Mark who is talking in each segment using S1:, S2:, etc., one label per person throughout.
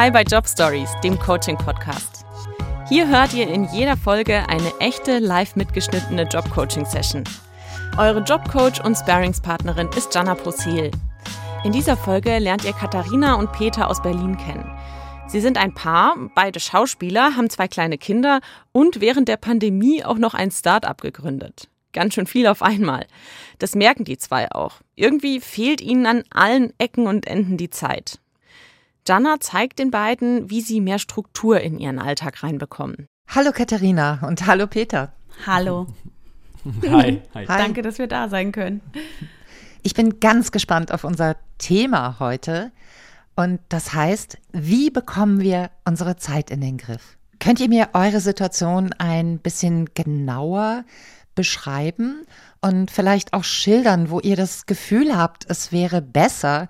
S1: Hi bei Job Stories, dem Coaching-Podcast. Hier hört ihr in jeder Folge eine echte, live mitgeschnittene Job-Coaching-Session. Eure Jobcoach und Sparringspartnerin ist Jana Prosil. In dieser Folge lernt ihr Katharina und Peter aus Berlin kennen. Sie sind ein Paar, beide Schauspieler, haben zwei kleine Kinder und während der Pandemie auch noch ein Start-up gegründet. Ganz schön viel auf einmal. Das merken die zwei auch. Irgendwie fehlt ihnen an allen Ecken und Enden die Zeit. Jana zeigt den beiden, wie sie mehr Struktur in ihren Alltag reinbekommen.
S2: Hallo Katharina und hallo Peter.
S3: Hallo.
S4: Hi. Hi.
S3: Danke, dass wir da sein können.
S2: Ich bin ganz gespannt auf unser Thema heute. Und das heißt, wie bekommen wir unsere Zeit in den Griff? Könnt ihr mir eure Situation ein bisschen genauer beschreiben und vielleicht auch schildern, wo ihr das Gefühl habt, es wäre besser,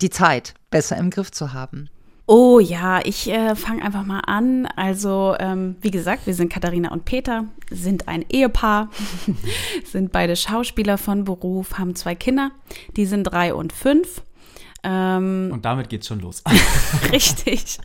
S2: die Zeit besser im Griff zu haben?
S3: Oh ja, ich äh, fange einfach mal an. Also, ähm, wie gesagt, wir sind Katharina und Peter, sind ein Ehepaar, sind beide Schauspieler von Beruf, haben zwei Kinder, die sind drei und fünf.
S4: Ähm, und damit geht's schon los.
S3: richtig.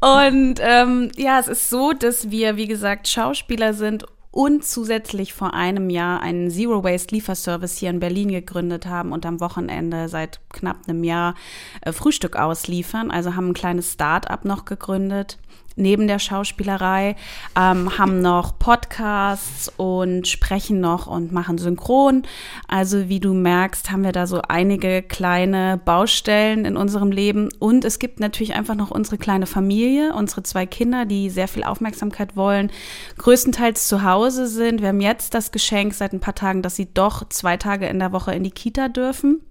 S3: Und ähm, ja, es ist so, dass wir, wie gesagt, Schauspieler sind und zusätzlich vor einem Jahr einen Zero Waste Lieferservice hier in Berlin gegründet haben und am Wochenende seit knapp einem Jahr äh, Frühstück ausliefern. Also haben ein kleines Start-up noch gegründet neben der Schauspielerei, ähm, haben noch Podcasts und sprechen noch und machen Synchron. Also wie du merkst, haben wir da so einige kleine Baustellen in unserem Leben. Und es gibt natürlich einfach noch unsere kleine Familie, unsere zwei Kinder, die sehr viel Aufmerksamkeit wollen, größtenteils zu Hause sind. Wir haben jetzt das Geschenk seit ein paar Tagen, dass sie doch zwei Tage in der Woche in die Kita dürfen.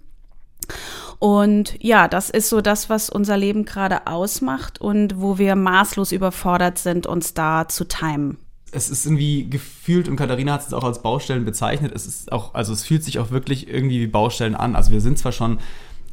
S3: Und ja, das ist so das, was unser Leben gerade ausmacht und wo wir maßlos überfordert sind, uns da zu timen.
S4: Es ist irgendwie gefühlt, und Katharina hat es auch als Baustellen bezeichnet, es ist auch, also es fühlt sich auch wirklich irgendwie wie Baustellen an. Also wir sind zwar schon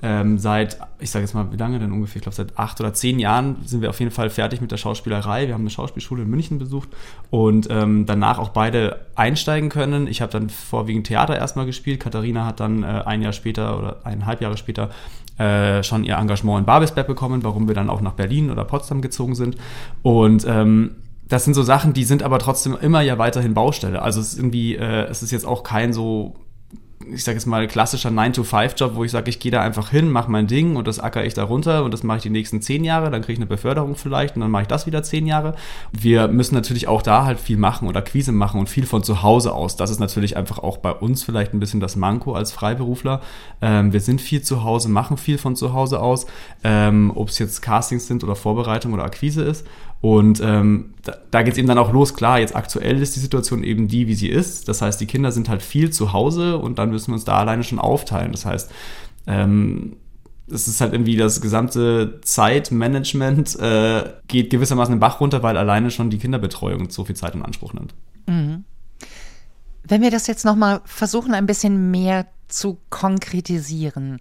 S4: ähm, seit, ich sage jetzt mal, wie lange denn ungefähr? Ich glaube, seit acht oder zehn Jahren sind wir auf jeden Fall fertig mit der Schauspielerei. Wir haben eine Schauspielschule in München besucht und ähm, danach auch beide einsteigen können. Ich habe dann vorwiegend Theater erstmal gespielt. Katharina hat dann äh, ein Jahr später oder eineinhalb Jahre später äh, schon ihr Engagement in Babelsberg bekommen, warum wir dann auch nach Berlin oder Potsdam gezogen sind. Und ähm, das sind so Sachen, die sind aber trotzdem immer ja weiterhin Baustelle. Also es ist irgendwie, äh, es ist jetzt auch kein so ich sage jetzt mal, klassischer 9-to-5-Job, wo ich sage, ich gehe da einfach hin, mache mein Ding und das acker ich da runter und das mache ich die nächsten zehn Jahre, dann kriege ich eine Beförderung vielleicht und dann mache ich das wieder zehn Jahre. Wir müssen natürlich auch da halt viel machen oder Quise machen und viel von zu Hause aus. Das ist natürlich einfach auch bei uns vielleicht ein bisschen das Manko als Freiberufler. Ähm, wir sind viel zu Hause, machen viel von zu Hause aus, ähm, ob es jetzt Castings sind oder Vorbereitung oder Akquise ist. Und ähm, da, da geht es eben dann auch los. Klar, jetzt aktuell ist die Situation eben die, wie sie ist. Das heißt, die Kinder sind halt viel zu Hause und dann müssen wir uns da alleine schon aufteilen. Das heißt, ähm, es ist halt irgendwie das gesamte Zeitmanagement äh, geht gewissermaßen den Bach runter, weil alleine schon die Kinderbetreuung so viel Zeit in Anspruch nimmt. Mhm.
S2: Wenn wir das jetzt nochmal versuchen, ein bisschen mehr zu konkretisieren.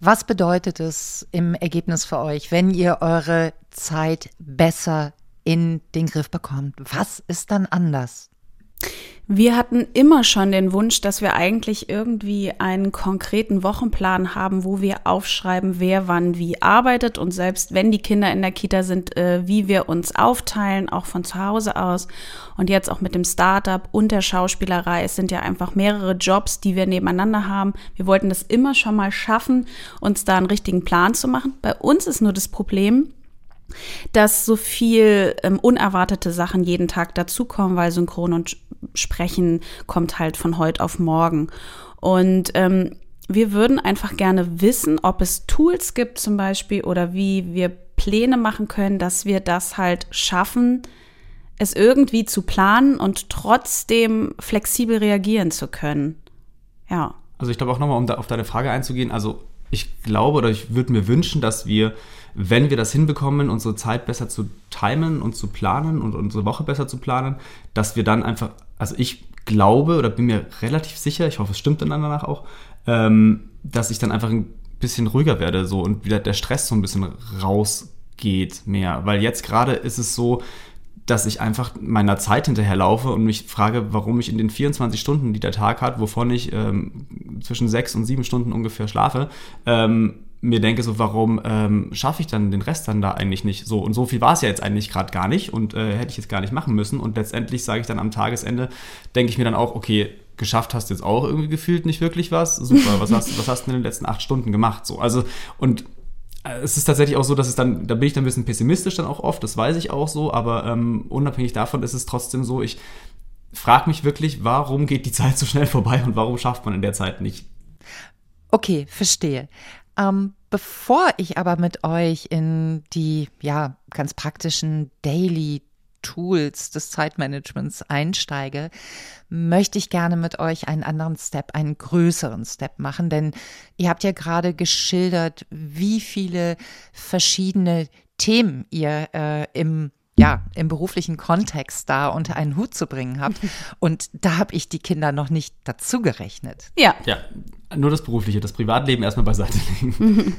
S2: Was bedeutet es im Ergebnis für euch, wenn ihr eure Zeit besser in den Griff bekommt? Was ist dann anders?
S3: Wir hatten immer schon den Wunsch, dass wir eigentlich irgendwie einen konkreten Wochenplan haben, wo wir aufschreiben, wer wann wie arbeitet und selbst wenn die Kinder in der Kita sind, äh, wie wir uns aufteilen, auch von zu Hause aus. Und jetzt auch mit dem Startup und der Schauspielerei. Es sind ja einfach mehrere Jobs, die wir nebeneinander haben. Wir wollten das immer schon mal schaffen, uns da einen richtigen Plan zu machen. Bei uns ist nur das Problem, dass so viel ähm, unerwartete Sachen jeden Tag dazukommen, weil Synchron und Sprechen kommt halt von heute auf morgen. Und ähm, wir würden einfach gerne wissen, ob es Tools gibt zum Beispiel oder wie wir Pläne machen können, dass wir das halt schaffen, es irgendwie zu planen und trotzdem flexibel reagieren zu können. Ja.
S4: Also ich glaube auch nochmal, um da auf deine Frage einzugehen, also ich glaube oder ich würde mir wünschen, dass wir wenn wir das hinbekommen, unsere Zeit besser zu timen und zu planen und unsere Woche besser zu planen, dass wir dann einfach, also ich glaube oder bin mir relativ sicher, ich hoffe, es stimmt dann danach auch, ähm, dass ich dann einfach ein bisschen ruhiger werde so und wieder der Stress so ein bisschen rausgeht mehr. Weil jetzt gerade ist es so, dass ich einfach meiner Zeit hinterherlaufe und mich frage, warum ich in den 24 Stunden, die der Tag hat, wovon ich ähm, zwischen sechs und sieben Stunden ungefähr schlafe, ähm, mir denke, so warum ähm, schaffe ich dann den Rest dann da eigentlich nicht so? Und so viel war es ja jetzt eigentlich gerade gar nicht und äh, hätte ich jetzt gar nicht machen müssen. Und letztendlich sage ich dann am Tagesende, denke ich mir dann auch, okay, geschafft hast jetzt auch irgendwie gefühlt nicht wirklich was. Super, was hast, was hast du in den letzten acht Stunden gemacht? So, also, und äh, es ist tatsächlich auch so, dass es dann, da bin ich dann ein bisschen pessimistisch dann auch oft, das weiß ich auch so, aber ähm, unabhängig davon ist es trotzdem so, ich frage mich wirklich, warum geht die Zeit so schnell vorbei und warum schafft man in der Zeit nicht?
S2: Okay, verstehe. Ähm, bevor ich aber mit euch in die, ja, ganz praktischen Daily Tools des Zeitmanagements einsteige, möchte ich gerne mit euch einen anderen Step, einen größeren Step machen, denn ihr habt ja gerade geschildert, wie viele verschiedene Themen ihr äh, im ja, im beruflichen Kontext da unter einen Hut zu bringen habt. Und da habe ich die Kinder noch nicht dazu gerechnet.
S4: Ja. Ja, nur das Berufliche, das Privatleben erstmal beiseite legen.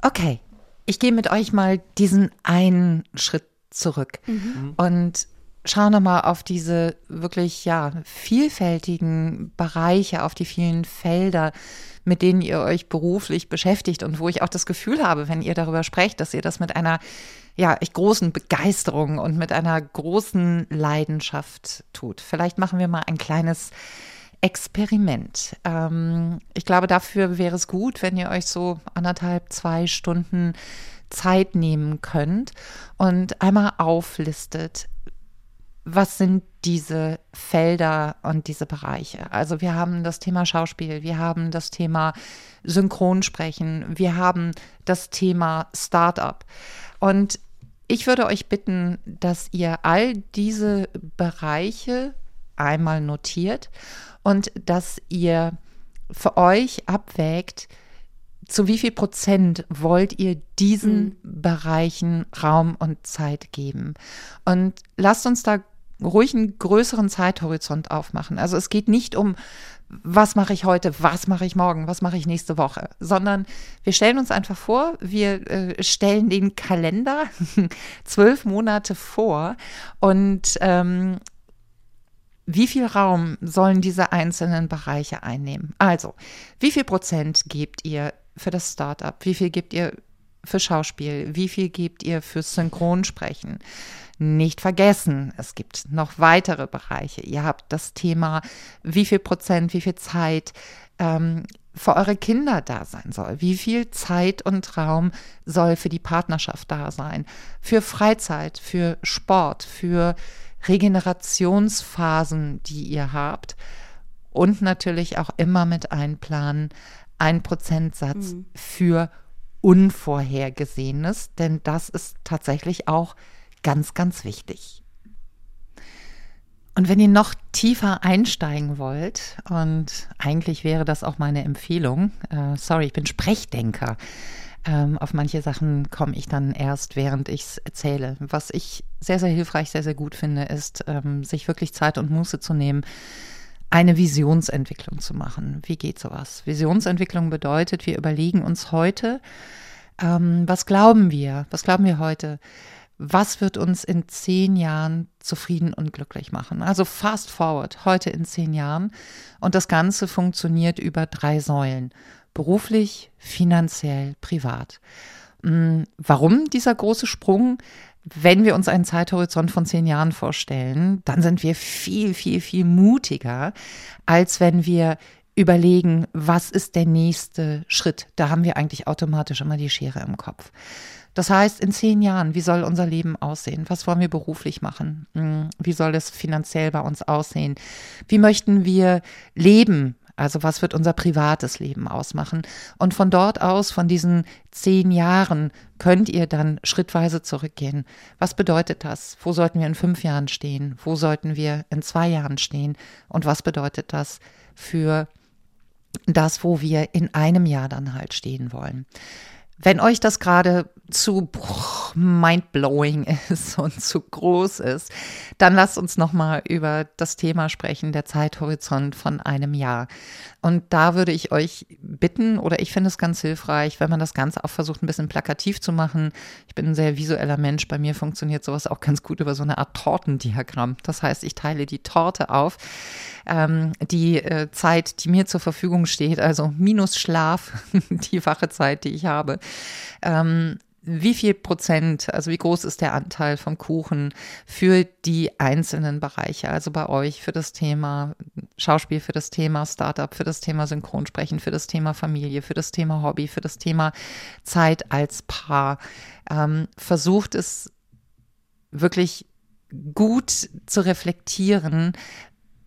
S2: Okay, ich gehe mit euch mal diesen einen Schritt zurück mhm. und schau nochmal auf diese wirklich, ja, vielfältigen Bereiche, auf die vielen Felder, mit denen ihr euch beruflich beschäftigt und wo ich auch das Gefühl habe, wenn ihr darüber sprecht, dass ihr das mit einer ja, echt großen Begeisterung und mit einer großen Leidenschaft tut. Vielleicht machen wir mal ein kleines Experiment. Ähm, ich glaube, dafür wäre es gut, wenn ihr euch so anderthalb, zwei Stunden Zeit nehmen könnt und einmal auflistet, was sind diese Felder und diese Bereiche. Also wir haben das Thema Schauspiel, wir haben das Thema Synchronsprechen, wir haben das Thema Startup. Und ich würde euch bitten, dass ihr all diese Bereiche einmal notiert und dass ihr für euch abwägt, zu wie viel Prozent wollt ihr diesen mhm. Bereichen Raum und Zeit geben? Und lasst uns da ruhig einen größeren Zeithorizont aufmachen. Also es geht nicht um, was mache ich heute, was mache ich morgen, was mache ich nächste Woche, sondern wir stellen uns einfach vor, wir äh, stellen den Kalender zwölf Monate vor und ähm, wie viel Raum sollen diese einzelnen Bereiche einnehmen? Also, wie viel Prozent gebt ihr für das Startup? Wie viel gebt ihr für Schauspiel? Wie viel gebt ihr für Synchronsprechen? Nicht vergessen, es gibt noch weitere Bereiche. Ihr habt das Thema, wie viel Prozent, wie viel Zeit ähm, für eure Kinder da sein soll. Wie viel Zeit und Raum soll für die Partnerschaft da sein? Für Freizeit, für Sport, für Regenerationsphasen, die ihr habt. Und natürlich auch immer mit einplanen, ein Prozentsatz mhm. für Unvorhergesehenes, denn das ist tatsächlich auch Ganz, ganz wichtig. Und wenn ihr noch tiefer einsteigen wollt, und eigentlich wäre das auch meine Empfehlung, äh, sorry, ich bin Sprechdenker. Ähm, auf manche Sachen komme ich dann erst, während ich es erzähle. Was ich sehr, sehr hilfreich, sehr, sehr gut finde, ist, ähm, sich wirklich Zeit und Muße zu nehmen, eine Visionsentwicklung zu machen. Wie geht sowas? Visionsentwicklung bedeutet, wir überlegen uns heute, ähm, was glauben wir? Was glauben wir heute? was wird uns in zehn Jahren zufrieden und glücklich machen. Also fast forward, heute in zehn Jahren. Und das Ganze funktioniert über drei Säulen. Beruflich, finanziell, privat. Hm, warum dieser große Sprung? Wenn wir uns einen Zeithorizont von zehn Jahren vorstellen, dann sind wir viel, viel, viel mutiger, als wenn wir überlegen, was ist der nächste Schritt. Da haben wir eigentlich automatisch immer die Schere im Kopf. Das heißt, in zehn Jahren, wie soll unser Leben aussehen? Was wollen wir beruflich machen? Hm, wie soll es finanziell bei uns aussehen? Wie möchten wir leben? Also was wird unser privates Leben ausmachen? Und von dort aus, von diesen zehn Jahren, könnt ihr dann schrittweise zurückgehen. Was bedeutet das? Wo sollten wir in fünf Jahren stehen? Wo sollten wir in zwei Jahren stehen? Und was bedeutet das für das, wo wir in einem Jahr dann halt stehen wollen? Wenn euch das gerade zu mindblowing ist und zu groß ist, dann lasst uns noch mal über das Thema sprechen, der Zeithorizont von einem Jahr. Und da würde ich euch bitten, oder ich finde es ganz hilfreich, wenn man das Ganze auch versucht, ein bisschen plakativ zu machen. Ich bin ein sehr visueller Mensch. Bei mir funktioniert sowas auch ganz gut über so eine Art Tortendiagramm. Das heißt, ich teile die Torte auf. Ähm, die äh, Zeit, die mir zur Verfügung steht, also minus Schlaf, die wache Zeit, die ich habe, ähm, wie viel Prozent, also wie groß ist der Anteil vom Kuchen für die einzelnen Bereiche, also bei euch für das Thema Schauspiel, für das Thema Startup, für das Thema Synchronsprechen, für das Thema Familie, für das Thema Hobby, für das Thema Zeit als Paar. Ähm, versucht es wirklich gut zu reflektieren,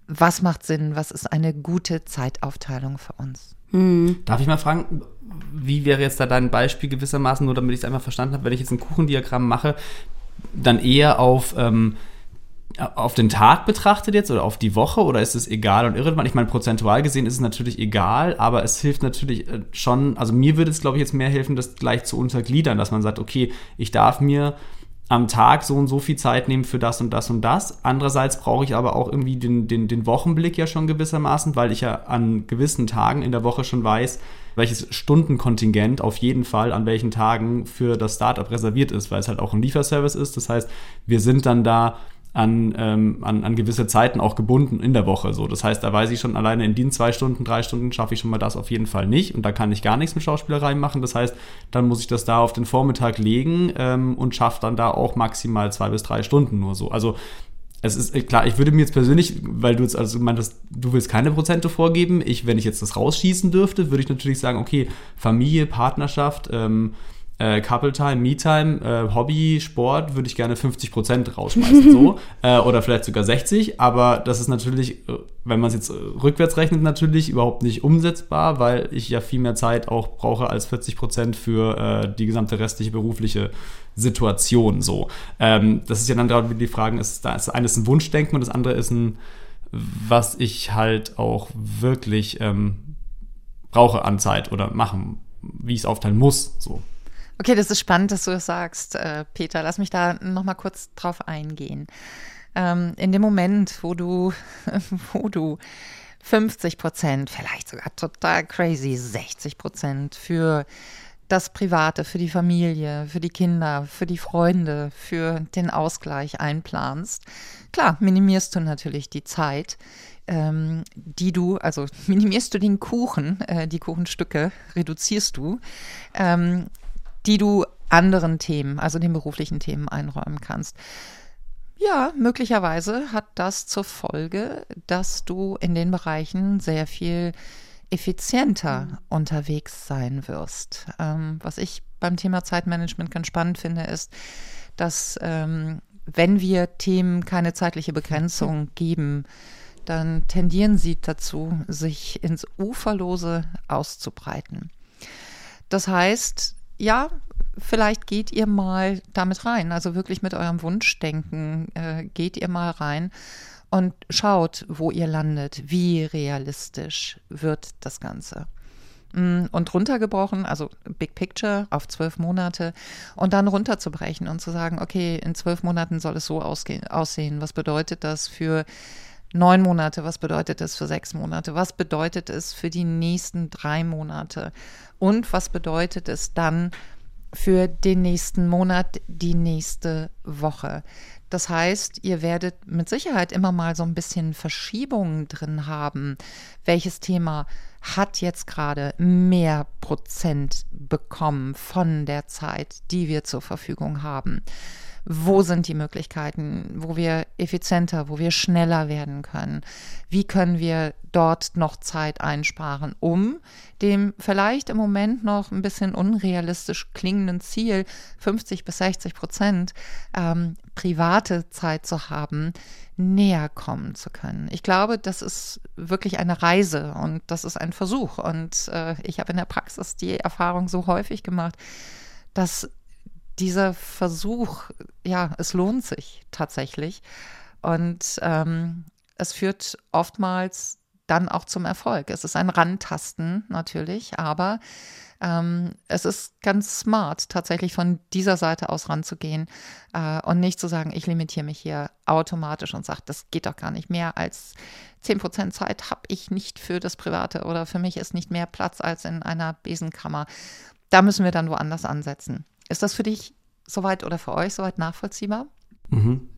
S2: was macht Sinn, was ist eine gute Zeitaufteilung für uns.
S4: Hm. Darf ich mal fragen, wie wäre jetzt da dein Beispiel gewissermaßen, nur damit ich es einfach verstanden habe, wenn ich jetzt ein Kuchendiagramm mache, dann eher auf, ähm, auf den Tag betrachtet jetzt oder auf die Woche oder ist es egal und irrelevant? Ich meine, prozentual gesehen ist es natürlich egal, aber es hilft natürlich äh, schon, also mir würde es, glaube ich, jetzt mehr helfen, das gleich zu untergliedern, dass man sagt, okay, ich darf mir am Tag so und so viel Zeit nehmen für das und das und das. Andererseits brauche ich aber auch irgendwie den, den, den Wochenblick ja schon gewissermaßen, weil ich ja an gewissen Tagen in der Woche schon weiß, welches Stundenkontingent auf jeden Fall an welchen Tagen für das Startup reserviert ist, weil es halt auch ein Lieferservice ist. Das heißt, wir sind dann da an, ähm, an, an gewisse Zeiten auch gebunden in der Woche. So. Das heißt, da weiß ich schon alleine in den zwei Stunden, drei Stunden schaffe ich schon mal das auf jeden Fall nicht und da kann ich gar nichts mit Schauspielerei machen. Das heißt, dann muss ich das da auf den Vormittag legen ähm, und schaffe dann da auch maximal zwei bis drei Stunden nur so. Also es ist äh, klar, ich würde mir jetzt persönlich, weil du jetzt also meintest, du willst keine Prozente vorgeben. Ich, wenn ich jetzt das rausschießen dürfte, würde ich natürlich sagen, okay, Familie, Partnerschaft, ähm, äh, Couple Time, Me Time, äh, Hobby, Sport würde ich gerne 50 Prozent rausschmeißen, so. äh, oder vielleicht sogar 60. Aber das ist natürlich, äh, wenn man es jetzt äh, rückwärts rechnet, natürlich überhaupt nicht umsetzbar, weil ich ja viel mehr Zeit auch brauche als 40 Prozent für äh, die gesamte restliche berufliche Situation, so. Ähm, das ist ja dann gerade die Frage, ist, das eine ist ein Wunschdenken und das andere ist ein, was ich halt auch wirklich ähm, brauche an Zeit oder machen, wie ich es aufteilen muss, so.
S2: Okay, das ist spannend, dass du das sagst, äh, Peter. Lass mich da noch mal kurz drauf eingehen. Ähm, in dem Moment, wo du, wo du 50 Prozent, vielleicht sogar total crazy, 60 Prozent für das Private, für die Familie, für die Kinder, für die Freunde, für den Ausgleich einplanst. Klar, minimierst du natürlich die Zeit, ähm, die du, also minimierst du den Kuchen, äh, die Kuchenstücke reduzierst du, ähm, die du anderen Themen, also den beruflichen Themen einräumen kannst. Ja, möglicherweise hat das zur Folge, dass du in den Bereichen sehr viel effizienter mhm. unterwegs sein wirst. Ähm, was ich beim Thema Zeitmanagement ganz spannend finde, ist, dass ähm, wenn wir Themen keine zeitliche Begrenzung geben, dann tendieren sie dazu, sich ins Uferlose auszubreiten. Das heißt, ja, vielleicht geht ihr mal damit rein, also wirklich mit eurem Wunschdenken äh, geht ihr mal rein und schaut, wo ihr landet, wie realistisch wird das Ganze. Mm, und runtergebrochen, also Big Picture auf zwölf Monate und dann runterzubrechen und zu sagen, okay, in zwölf Monaten soll es so aussehen. Was bedeutet das für neun Monate? Was bedeutet das für sechs Monate? Was bedeutet es für die nächsten drei Monate? Und was bedeutet es dann für den nächsten Monat, die nächste Woche? Das heißt, ihr werdet mit Sicherheit immer mal so ein bisschen Verschiebungen drin haben. Welches Thema hat jetzt gerade mehr Prozent bekommen von der Zeit, die wir zur Verfügung haben? Wo sind die Möglichkeiten, wo wir effizienter, wo wir schneller werden können, wie können wir dort noch Zeit einsparen, um dem vielleicht im Moment noch ein bisschen unrealistisch klingenden Ziel 50 bis 60 Prozent ähm, private Zeit zu haben, näher kommen zu können. Ich glaube, das ist wirklich eine Reise und das ist ein Versuch. Und äh, ich habe in der Praxis die Erfahrung so häufig gemacht, dass dieser Versuch, ja, es lohnt sich tatsächlich. Und ähm, es führt oftmals dann auch zum Erfolg. Es ist ein Randtasten natürlich, aber Ähm, es ist ganz smart, tatsächlich von dieser Seite aus ranzugehen äh, und nicht zu sagen, ich limitiere mich hier automatisch und sage, das geht doch gar nicht mehr als 10% Zeit habe ich nicht für das Private oder für mich ist nicht mehr Platz als in einer Besenkammer. Da müssen wir dann woanders ansetzen. Ist das für dich soweit oder für euch soweit nachvollziehbar?
S4: Mhm.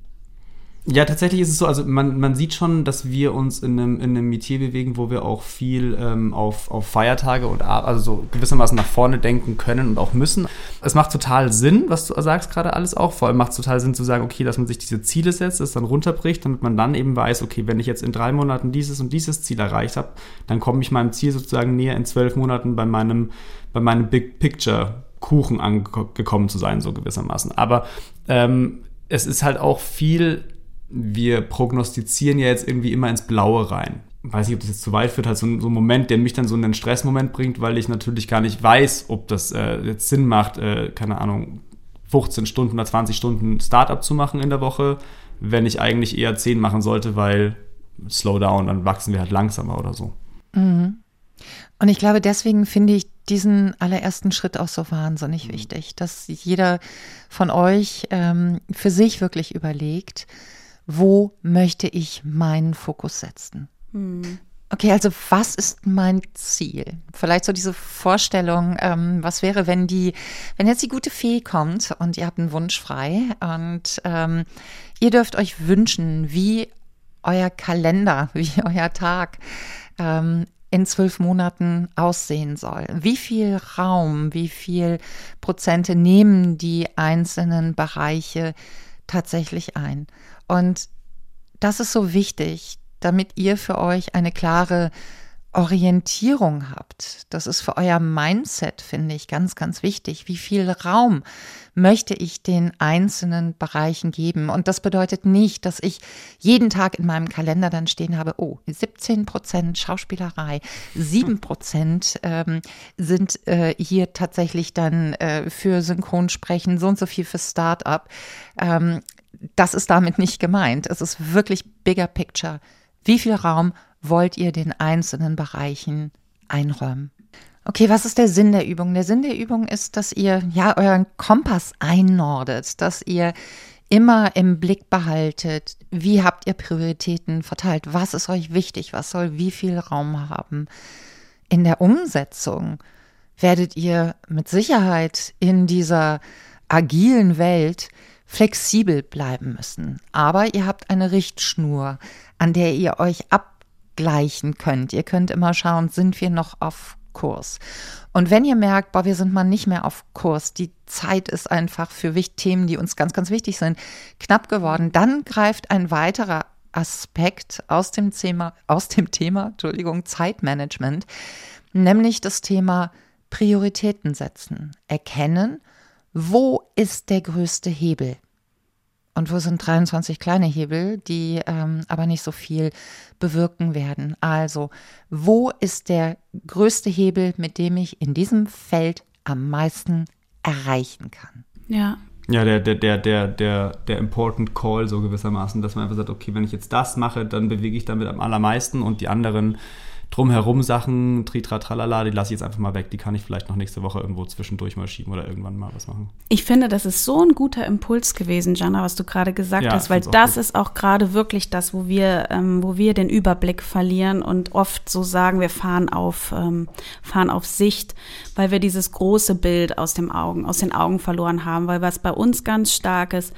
S4: Ja, tatsächlich ist es so, also man, man sieht schon, dass wir uns in einem, in einem Metier bewegen, wo wir auch viel ähm, auf, auf Feiertage und also so gewissermaßen nach vorne denken können und auch müssen. Es macht total Sinn, was du sagst gerade alles auch. Vor allem macht es total Sinn zu sagen, okay, dass man sich diese Ziele setzt, das dann runterbricht, damit man dann eben weiß, okay, wenn ich jetzt in drei Monaten dieses und dieses Ziel erreicht habe, dann komme ich meinem Ziel sozusagen näher in zwölf Monaten bei meinem, bei meinem Big Picture Kuchen angekommen zu sein, so gewissermaßen. Aber ähm, es ist halt auch viel wir prognostizieren ja jetzt irgendwie immer ins Blaue rein. Weiß nicht, ob das jetzt zu weit führt, halt so, ein, so ein Moment, der mich dann so in einen Stressmoment bringt, weil ich natürlich gar nicht weiß, ob das äh, jetzt Sinn macht, äh, keine Ahnung, 15 Stunden oder 20 Stunden Startup zu machen in der Woche, wenn ich eigentlich eher 10 machen sollte, weil slow down, dann wachsen wir halt langsamer oder so.
S2: Mhm. Und ich glaube, deswegen finde ich diesen allerersten Schritt auch so wahnsinnig mhm. wichtig, dass jeder von euch ähm, für sich wirklich überlegt, wo möchte ich meinen Fokus setzen? Hm. Okay, also was ist mein Ziel? Vielleicht so diese Vorstellung, ähm, was wäre, wenn die, wenn jetzt die gute Fee kommt und ihr habt einen Wunsch frei und ähm, ihr dürft euch wünschen, wie euer Kalender, wie euer Tag ähm, in zwölf Monaten aussehen soll. Wie viel Raum, wie viel Prozente nehmen die einzelnen Bereiche tatsächlich ein? Und das ist so wichtig, damit ihr für euch eine klare Orientierung habt. Das ist für euer Mindset, finde ich, ganz, ganz wichtig. Wie viel Raum möchte ich den einzelnen Bereichen geben? Und das bedeutet nicht, dass ich jeden Tag in meinem Kalender dann stehen habe, oh, 17 Prozent Schauspielerei, 7 Prozent ähm, sind äh, hier tatsächlich dann äh, für Synchronsprechen, so und so viel für Start-up. Ähm, das ist damit nicht gemeint. Es ist wirklich bigger picture. Wie viel Raum wollt ihr den einzelnen Bereichen einräumen? Okay, was ist der Sinn der Übung? Der Sinn der Übung ist, dass ihr ja euren Kompass einnordet, dass ihr immer im Blick behaltet, wie habt ihr Prioritäten verteilt, was ist euch wichtig, was soll wie viel Raum haben. In der Umsetzung werdet ihr mit Sicherheit in dieser agilen Welt flexibel bleiben müssen. Aber ihr habt eine Richtschnur, an der ihr euch abgleichen könnt. Ihr könnt immer schauen, sind wir noch auf Kurs. Und wenn ihr merkt, boah, wir sind mal nicht mehr auf Kurs, die Zeit ist einfach für Themen, die uns ganz, ganz wichtig sind, knapp geworden, dann greift ein weiterer Aspekt aus dem Thema, aus dem Thema, Entschuldigung, Zeitmanagement, nämlich das Thema Prioritäten setzen. Erkennen, wo ist der größte Hebel? Und wo sind 23 kleine Hebel, die ähm, aber nicht so viel bewirken werden? Also, wo ist der größte Hebel, mit dem ich in diesem Feld am meisten erreichen kann?
S3: Ja.
S4: Ja, der, der, der, der, der, der Important Call so gewissermaßen, dass man einfach sagt, okay, wenn ich jetzt das mache, dann bewege ich damit am allermeisten und die anderen drumherum Sachen, Tritra, Tralala, die lasse ich jetzt einfach mal weg. Die kann ich vielleicht noch nächste Woche irgendwo zwischendurch mal schieben oder irgendwann mal was machen.
S3: Ich finde, das ist so ein guter Impuls gewesen, Jana, was du gerade gesagt ja, hast, weil das ist auch gerade wirklich das, wo wir, ähm, wo wir den Überblick verlieren und oft so sagen, wir fahren auf, ähm, fahren auf Sicht, weil wir dieses große Bild aus, dem Augen, aus den Augen verloren haben, weil was bei uns ganz stark ist,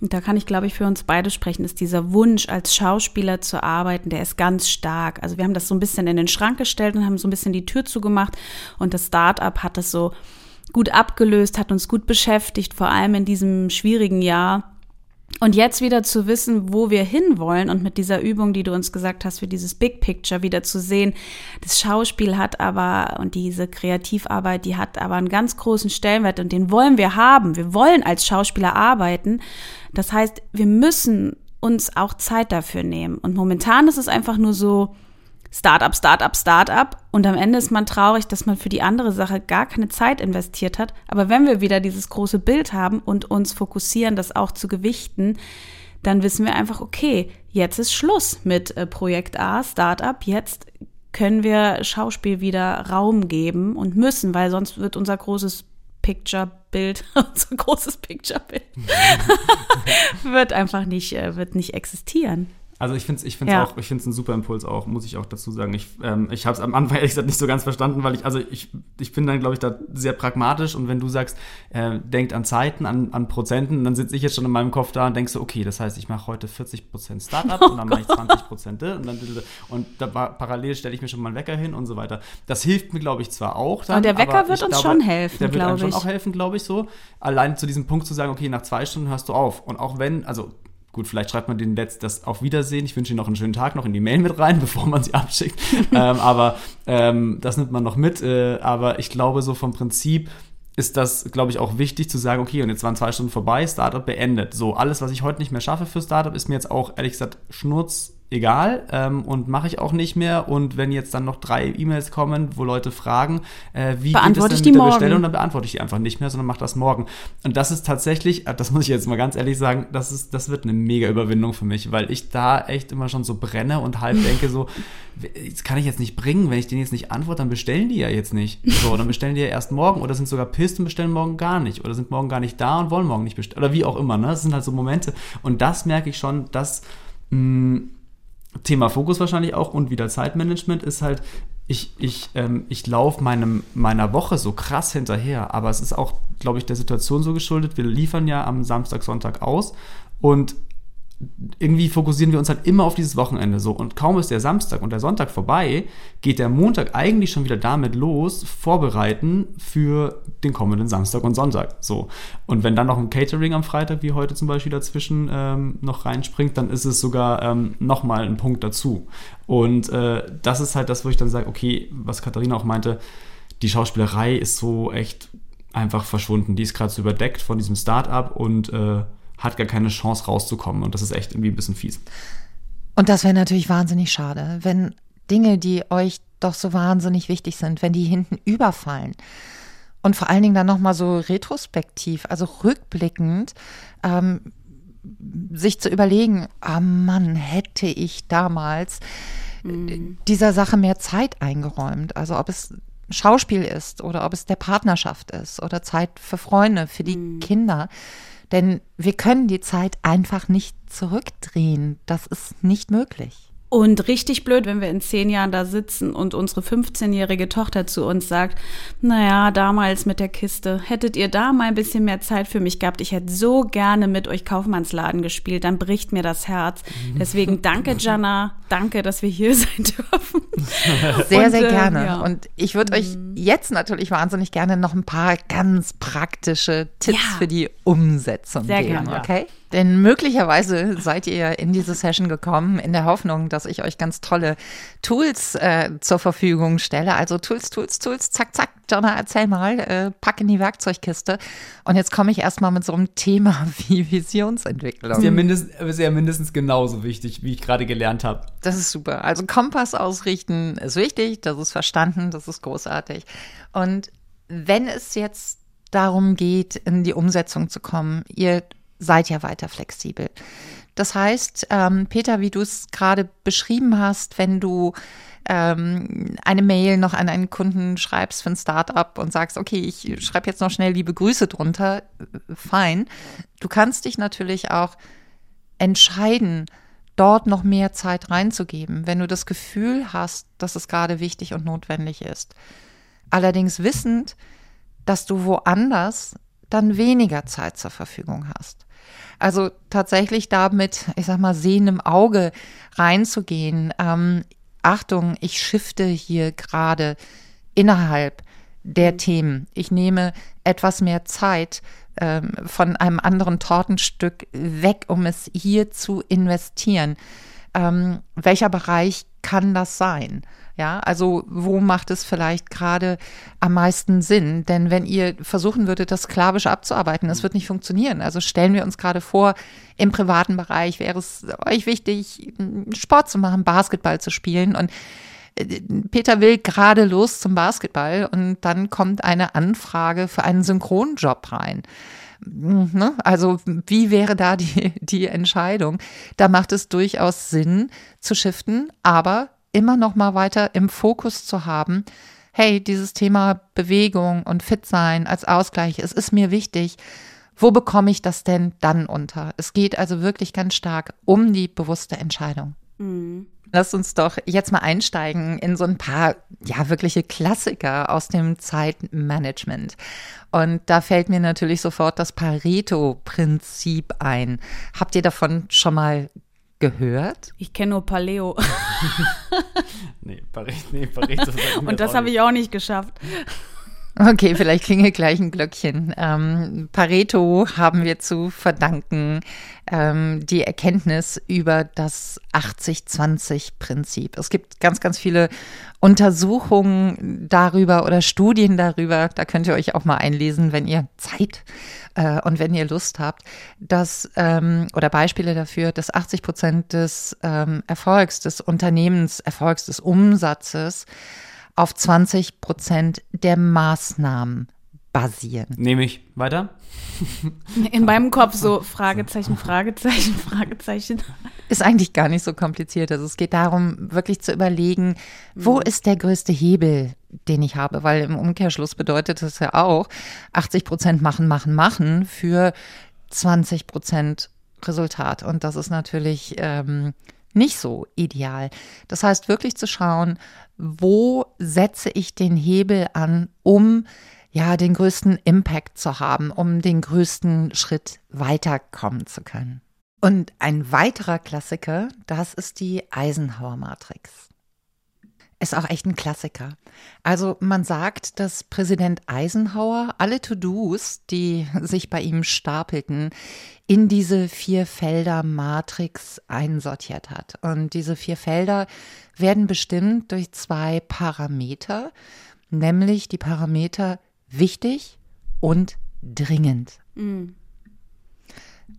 S3: und da kann ich, glaube ich, für uns beide sprechen, ist dieser Wunsch, als Schauspieler zu arbeiten, der ist ganz stark. Also wir haben das so ein bisschen in den Schrank gestellt und haben so ein bisschen die Tür zugemacht und das Start-up hat das so gut abgelöst, hat uns gut beschäftigt, vor allem in diesem schwierigen Jahr. Und jetzt wieder zu wissen, wo wir hinwollen und mit dieser Übung, die du uns gesagt hast, für dieses Big Picture wieder zu sehen, das Schauspiel hat aber und diese Kreativarbeit, die hat aber einen ganz großen Stellenwert und den wollen wir haben. Wir wollen als Schauspieler arbeiten. Das heißt, wir müssen uns auch Zeit dafür nehmen. Und momentan ist es einfach nur so, Startup, Startup, Startup. Und am Ende ist man traurig, dass man für die andere Sache gar keine Zeit investiert hat. Aber wenn wir wieder dieses große Bild haben und uns fokussieren, das auch zu gewichten, dann wissen wir einfach, okay, jetzt ist Schluss mit äh, Projekt A, Startup. Jetzt können wir Schauspiel wieder Raum geben und müssen, weil sonst wird unser großes Picture-Bild, unser großes Picture-Bild, wird einfach nicht, äh, wird nicht existieren.
S4: Also ich finde es ich find's
S3: Ja.
S4: auch, ich finde es ein super Impuls auch, muss ich auch dazu sagen. Ich, ähm, ich habe es am Anfang ehrlich gesagt nicht so ganz verstanden, weil ich, also ich, ich bin dann, glaube ich, da sehr pragmatisch und wenn du sagst, äh, denkt an Zeiten, an, an Prozenten, dann sitze ich jetzt schon in meinem Kopf da und denk so, okay, das heißt, ich mache heute 40% Startup und dann mache ich 20% und dann und da, parallel stelle ich mir schon mal einen Wecker hin und so weiter. Das hilft mir, glaube ich, zwar auch dann,
S3: Aber der Wecker wird uns
S4: glaube,
S3: schon helfen,
S4: Der wird einem schon auch helfen, glaube ich, so. Allein zu diesem Punkt zu sagen, okay, nach zwei Stunden hörst du auf. Und auch wenn, also gut, vielleicht schreibt man den letzt das auf Wiedersehen. Ich wünsche Ihnen noch einen schönen Tag noch in die Mail mit rein, bevor man sie abschickt. ähm, aber ähm, das nimmt man noch mit. Äh, aber ich glaube, so vom Prinzip ist das, glaube ich, auch wichtig zu sagen, okay, und jetzt waren zwei Stunden vorbei, Startup beendet. So, alles, was ich heute nicht mehr schaffe für Startup, ist mir jetzt auch, ehrlich gesagt, schnurz egal ähm, und mache ich auch nicht mehr. Und wenn jetzt dann noch drei E-Mails kommen, wo Leute fragen, äh, wie
S3: Beantworte
S4: geht es
S3: ich
S4: denn
S3: die
S4: mit der
S3: morgen.
S4: Bestellung, dann beantworte ich die einfach nicht mehr, sondern mache das morgen. Und das ist tatsächlich, äh, das muss ich jetzt mal ganz ehrlich sagen, das, ist, das wird eine mega Überwindung für mich, weil ich da echt immer schon so brenne und halb denke so, das kann ich jetzt nicht bringen, wenn ich denen jetzt nicht antworte, dann bestellen die ja jetzt nicht. So, dann bestellen die ja erst morgen oder sind sogar pisst und bestellen morgen gar nicht oder sind morgen gar nicht da und wollen morgen nicht bestellen oder wie auch immer, ne? Das sind halt so Momente und das merke ich schon, dass mh, Thema Fokus wahrscheinlich auch und wieder Zeitmanagement ist halt, ich, ich, ähm, ich laufe meiner Woche so krass hinterher, aber es ist auch, glaube ich, der Situation so geschuldet. Wir liefern ja am Samstag, Sonntag aus und irgendwie fokussieren wir uns halt immer auf dieses Wochenende so. Und kaum ist der Samstag und der Sonntag vorbei, geht der Montag eigentlich schon wieder damit los, vorbereiten für den kommenden Samstag und Sonntag. So. Und wenn dann noch ein Catering am Freitag, wie heute zum Beispiel dazwischen ähm, noch reinspringt, dann ist es sogar ähm, nochmal ein Punkt dazu. Und äh, das ist halt das, wo ich dann sage, okay, was Katharina auch meinte, die Schauspielerei ist so echt einfach verschwunden. Die ist gerade so überdeckt von diesem Start-up und äh, hat gar keine Chance rauszukommen. Und das ist echt irgendwie ein bisschen fies.
S2: Und das wäre natürlich wahnsinnig schade, wenn Dinge, die euch doch so wahnsinnig wichtig sind, wenn die hinten überfallen. Und vor allen Dingen dann nochmal so retrospektiv, also rückblickend, ähm, sich zu überlegen, ah Mann, hätte ich damals äh, dieser Sache mehr Zeit eingeräumt. Also ob es Schauspiel ist oder ob es der Partnerschaft ist oder Zeit für Freunde, für die Kinder. Denn wir können die Zeit einfach nicht zurückdrehen. Das ist nicht möglich.
S3: Und richtig blöd, wenn wir in zehn Jahren da sitzen und unsere 15-jährige Tochter zu uns sagt, naja, damals mit der Kiste, hättet ihr da mal ein bisschen mehr Zeit für mich gehabt, ich hätte so gerne mit euch Kaufmannsladen gespielt, dann bricht mir das Herz. Deswegen danke, Jana, danke, dass wir hier sein dürfen.
S2: Sehr,
S3: Und,
S2: sehr
S3: äh,
S2: gerne.
S3: ja.
S2: Und ich würde euch jetzt natürlich wahnsinnig gerne noch ein paar ganz praktische Tipps
S3: Ja.
S2: für die Umsetzung
S3: Sehr
S2: geben,
S3: gerne.
S2: okay? Denn möglicherweise seid ihr in diese Session gekommen in der Hoffnung, dass ich euch ganz tolle Tools äh, zur Verfügung stelle. Also Tools, Tools, Tools, zack, zack. Jonna, erzähl mal, äh, pack in die Werkzeugkiste. Und jetzt komme ich erstmal mit so einem Thema wie Visionsentwicklung.
S4: Ist ja, mindestens, ist ja mindestens genauso wichtig, wie ich gerade gelernt habe.
S2: Das ist super. Also Kompass ausrichten ist wichtig, das ist verstanden, das ist großartig. Und wenn es jetzt darum geht, in die Umsetzung zu kommen, ihr seid ja weiter flexibel. Das heißt, ähm, Peter, wie du es gerade beschrieben hast, wenn du ähm, eine Mail noch an einen Kunden schreibst für ein Startup und sagst, okay, ich schreibe jetzt noch schnell liebe Grüße drunter, fein. Du kannst dich natürlich auch entscheiden, dort noch mehr Zeit reinzugeben, wenn du das Gefühl hast, dass es gerade wichtig und notwendig ist. Allerdings wissend, dass du woanders dann weniger Zeit zur Verfügung hast. Also tatsächlich damit, ich sag mal, sehendem Auge reinzugehen. Ähm, Achtung, ich shifte hier gerade innerhalb der Themen. Ich nehme etwas mehr Zeit ähm, von einem anderen Tortenstück weg, um es hier zu investieren. Ähm, welcher Bereich kann das sein? Ja, also wo macht es vielleicht gerade am meisten Sinn? Denn wenn ihr versuchen würdet, das sklavisch abzuarbeiten, das wird nicht funktionieren. Also stellen wir uns gerade vor, im privaten Bereich wäre es euch wichtig, Sport zu machen, Basketball zu spielen und äh, Peter will gerade los zum Basketball und dann kommt eine Anfrage für einen Synchronjob rein. Ne? Also wie wäre da die, die Entscheidung? Da macht es durchaus Sinn zu shiften, aber immer noch mal weiter im Fokus zu haben, hey, dieses Thema Bewegung und Fitsein als Ausgleich, es ist mir wichtig. Wo bekomme ich das denn dann unter? Es geht also wirklich ganz stark um die bewusste Entscheidung. Mhm. Lass uns doch jetzt mal einsteigen in so ein paar, ja, wirkliche Klassiker aus dem Zeitmanagement. Und da fällt mir natürlich sofort das Pareto-Prinzip ein. Habt ihr davon schon mal gehört?
S3: Ich kenne nur Paleo.
S4: nee, Pareto. Nee, Pareto
S3: Und das habe ich auch nicht geschafft.
S2: Okay, vielleicht klingelt gleich ein Glöckchen. Ähm, Pareto haben wir zu verdanken ähm, die Erkenntnis über das 80-20-Prinzip. Es gibt ganz, ganz viele Untersuchungen darüber oder Studien darüber. Da könnt ihr euch auch mal einlesen, wenn ihr Zeit äh, und wenn ihr Lust habt, dass ähm, oder Beispiele dafür, dass 80 Prozent des ähm, Erfolgs, des Unternehmenserfolgs, des Umsatzes auf 20 Prozent der Maßnahmen basieren.
S4: Nehme ich. Weiter?
S3: In meinem Kopf so Fragezeichen, Fragezeichen, Fragezeichen.
S2: Ist eigentlich gar nicht so kompliziert. Also es geht darum, wirklich zu überlegen, wo mhm. ist der größte Hebel, den ich habe? Weil im Umkehrschluss bedeutet es ja auch, 80 Prozent machen, machen, machen für 20 Prozent Resultat. Und das ist natürlich ähm, nicht so ideal. Das heißt, wirklich zu schauen, wo setze ich den Hebel an, um ja den größten Impact zu haben, um den größten Schritt weiterkommen zu können. Und ein weiterer Klassiker, das ist die Eisenhower Matrix. Ist auch echt ein Klassiker. Also man sagt, dass Präsident Eisenhower alle To-Dos, die sich bei ihm stapelten, in diese vier Felder Matrix einsortiert hat. Und diese vier Felder werden bestimmt durch zwei Parameter, nämlich die Parameter wichtig und dringend. Mhm.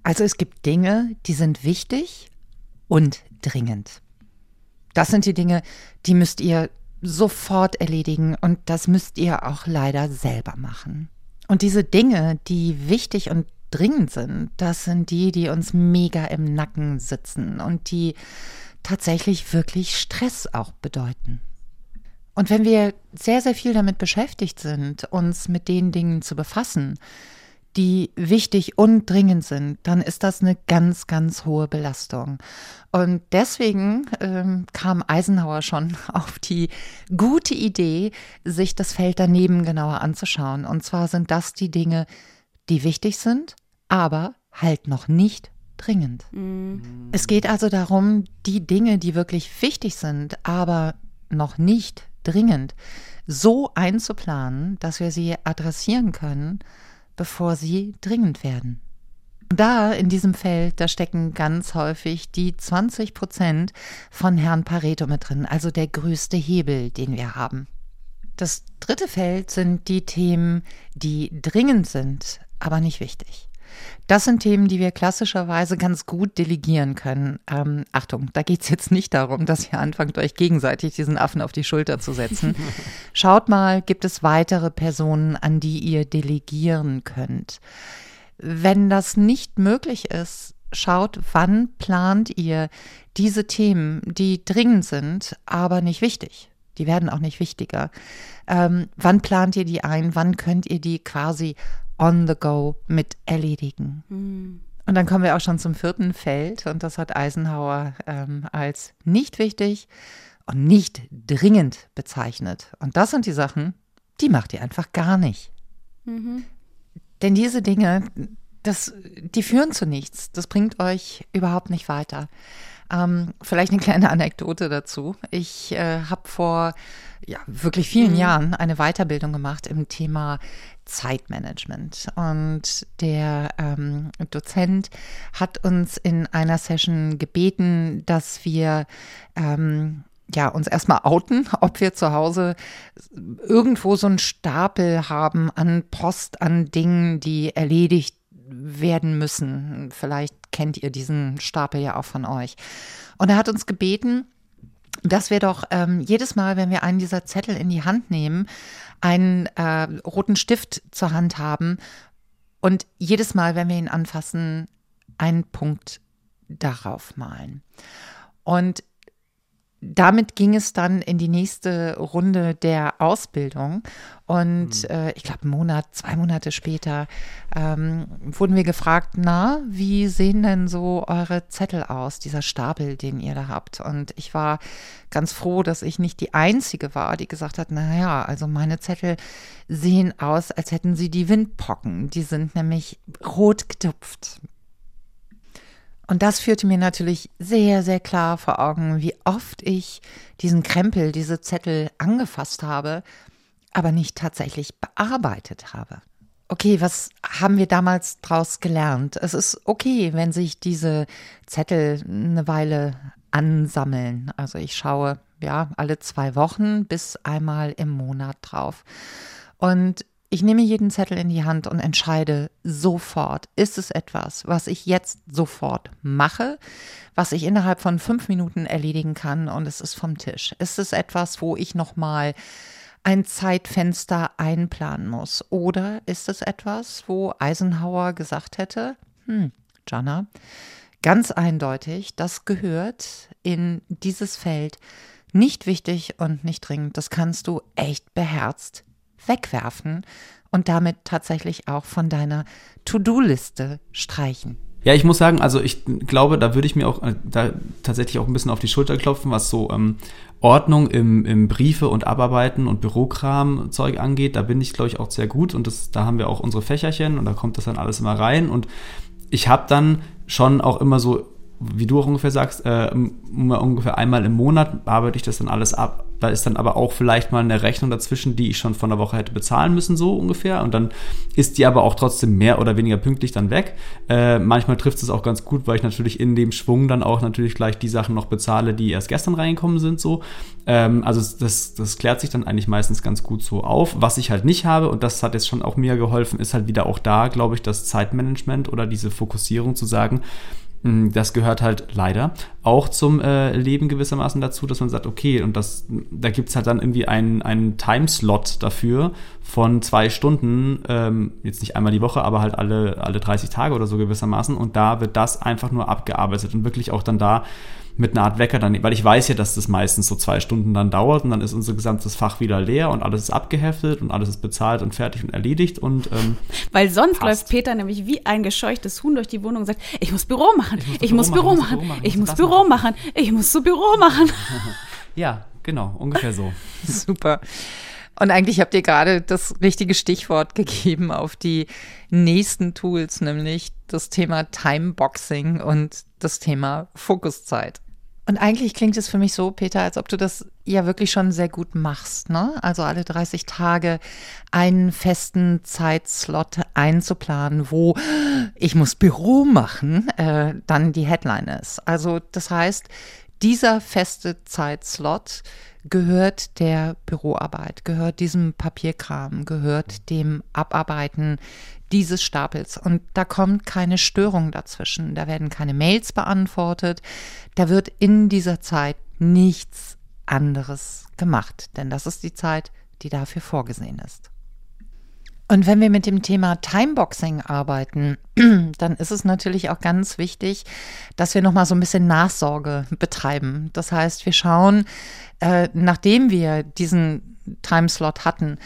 S2: Also es gibt Dinge, die sind wichtig und dringend. Das sind die Dinge, die müsst ihr sofort erledigen und das müsst ihr auch leider selber machen. Und diese Dinge, die wichtig und dringend sind, das sind die, die uns mega im Nacken sitzen und die tatsächlich wirklich Stress auch bedeuten. Und wenn wir sehr, sehr viel damit beschäftigt sind, uns mit den Dingen zu befassen, die wichtig und dringend sind, dann ist das eine ganz, ganz hohe Belastung. Und deswegen ähm, kam Eisenhower schon auf die gute Idee, sich das Feld daneben genauer anzuschauen. Und zwar sind das die Dinge, die wichtig sind, aber halt noch nicht dringend. Mhm. Es geht also darum, die Dinge, die wirklich wichtig sind, aber noch nicht dringend, so einzuplanen, dass wir sie adressieren können bevor sie dringend werden. Da in diesem Feld, da stecken ganz häufig die 20 Prozent von Herrn Pareto mit drin, also der größte Hebel, den wir haben. Das dritte Feld sind die Themen, die dringend sind, aber nicht wichtig. Das sind Themen, die wir klassischerweise ganz gut delegieren können. Ähm, Achtung, da geht es jetzt nicht darum, dass ihr anfangt, euch gegenseitig diesen Affen auf die Schulter zu setzen. Schaut mal, gibt es weitere Personen, an die ihr delegieren könnt. Wenn das nicht möglich ist, schaut, wann plant ihr diese Themen, die dringend sind, aber nicht wichtig. Die werden auch nicht wichtiger. Ähm, wann plant ihr die ein? Wann könnt ihr die quasi on the go mit erledigen. Mhm. Und dann kommen wir auch schon zum vierten Feld und das hat Eisenhower ähm, als nicht wichtig und nicht dringend bezeichnet. Und das sind die Sachen, die macht ihr einfach gar nicht. Mhm. Denn diese Dinge, das, die führen zu nichts. Das bringt euch überhaupt nicht weiter. Ähm, vielleicht eine kleine Anekdote dazu. Ich äh, habe vor ja, wirklich vielen mhm. Jahren eine Weiterbildung gemacht im Thema Zeitmanagement. Und der ähm, Dozent hat uns in einer Session gebeten, dass wir ähm, ja, uns erstmal outen, ob wir zu Hause irgendwo so einen Stapel haben an Post, an Dingen, die erledigt werden müssen. Vielleicht kennt ihr diesen Stapel ja auch von euch. Und er hat uns gebeten, dass wir doch ähm, jedes Mal, wenn wir einen dieser Zettel in die Hand nehmen, einen äh, roten Stift zur Hand haben und jedes Mal, wenn wir ihn anfassen, einen Punkt darauf malen. Und damit ging es dann in die nächste Runde der Ausbildung. Und
S4: Mhm.
S2: äh, ich glaube, einen Monat, zwei Monate später ähm, wurden wir gefragt, na, wie sehen denn so eure Zettel aus, dieser Stapel, den ihr da habt? Und ich war ganz froh, dass ich nicht die Einzige war, die gesagt hat, naja, also meine Zettel sehen aus, als hätten sie die Windpocken. Die sind nämlich rot getupft. Und das führte mir natürlich sehr, sehr klar vor Augen, wie oft ich diesen Krempel, diese Zettel angefasst habe, aber nicht tatsächlich bearbeitet habe. Okay, was haben wir damals daraus gelernt? Es ist okay, wenn sich diese Zettel eine Weile ansammeln. Also ich schaue ja alle zwei Wochen bis einmal im Monat drauf. Und ich nehme jeden Zettel in die Hand und entscheide sofort, ist es etwas, was ich jetzt sofort mache, was ich innerhalb von fünf Minuten erledigen kann und es ist vom Tisch. Ist es etwas, wo ich nochmal ein Zeitfenster einplanen muss? Oder ist es etwas, wo Eisenhower gesagt hätte, hm, Jana, ganz eindeutig, das gehört in dieses Feld nicht wichtig und nicht dringend. Das kannst du echt beherzt wegwerfen und damit tatsächlich auch von deiner To-Do-Liste streichen.
S4: Ja, ich muss sagen, also ich glaube, da würde ich mir auch äh, da tatsächlich auch ein bisschen auf die Schulter klopfen, was so ähm, Ordnung im, im Briefe und Abarbeiten und Bürokram Zeug angeht. Da bin ich, glaube ich, auch sehr gut und das, da haben wir auch unsere Fächerchen und da kommt das dann alles immer rein und ich habe dann schon auch immer so wie du auch ungefähr sagst, äh, ungefähr einmal im Monat arbeite ich das dann alles ab. Da ist dann aber auch vielleicht mal eine Rechnung dazwischen, die ich schon von der Woche hätte bezahlen müssen, so ungefähr. Und dann ist die aber auch trotzdem mehr oder weniger pünktlich dann weg. Äh, manchmal trifft es auch ganz gut, weil ich natürlich in dem Schwung dann auch natürlich gleich die Sachen noch bezahle, die erst gestern reingekommen sind, so. Ähm, also das, das klärt sich dann eigentlich meistens ganz gut so auf. Was ich halt nicht habe, und das hat jetzt schon auch mir geholfen, ist halt wieder auch da, glaube ich, das Zeitmanagement oder diese Fokussierung zu sagen, das gehört halt leider auch zum äh, Leben gewissermaßen dazu, dass man sagt, okay, und das, da gibt's halt dann irgendwie einen, einen Timeslot dafür von zwei Stunden, ähm, jetzt nicht einmal die Woche, aber halt alle, alle 30 Tage oder so gewissermaßen. Und da wird das einfach nur abgearbeitet und wirklich auch dann da mit einer Art Wecker dann, weil ich weiß ja, dass das meistens so zwei Stunden dann dauert und dann ist unser gesamtes Fach wieder leer und alles ist abgeheftet und alles ist bezahlt und fertig und erledigt und ähm,
S3: weil sonst
S4: passt.
S3: läuft Peter nämlich wie ein gescheuchtes Huhn durch die Wohnung und sagt, ich muss Büro machen, ich muss Büro machen, ich muss Büro machen, ich muss zu Büro machen.
S4: Ja, genau, ungefähr so.
S2: Super. Und eigentlich habt ihr gerade das richtige Stichwort gegeben auf die nächsten Tools, nämlich das Thema Timeboxing und das Thema Fokuszeit. Und eigentlich klingt es für mich so, Peter, als ob du das ja wirklich schon sehr gut machst, ne? Also alle 30 Tage einen festen Zeitslot einzuplanen, wo ich muss Büro machen, äh, dann die Headline ist. Also das heißt, dieser feste Zeitslot gehört der Büroarbeit, gehört diesem Papierkram, gehört dem Abarbeiten dieses Stapels. Und da kommt keine Störung dazwischen. Da werden keine Mails beantwortet. Da wird in dieser Zeit nichts anderes gemacht. Denn das ist die Zeit, die dafür vorgesehen ist. Und wenn wir mit dem Thema Timeboxing arbeiten, dann ist es natürlich auch ganz wichtig, dass wir nochmal so ein bisschen Nachsorge betreiben. Das heißt, wir schauen, äh, nachdem wir diesen Timeslot hatten,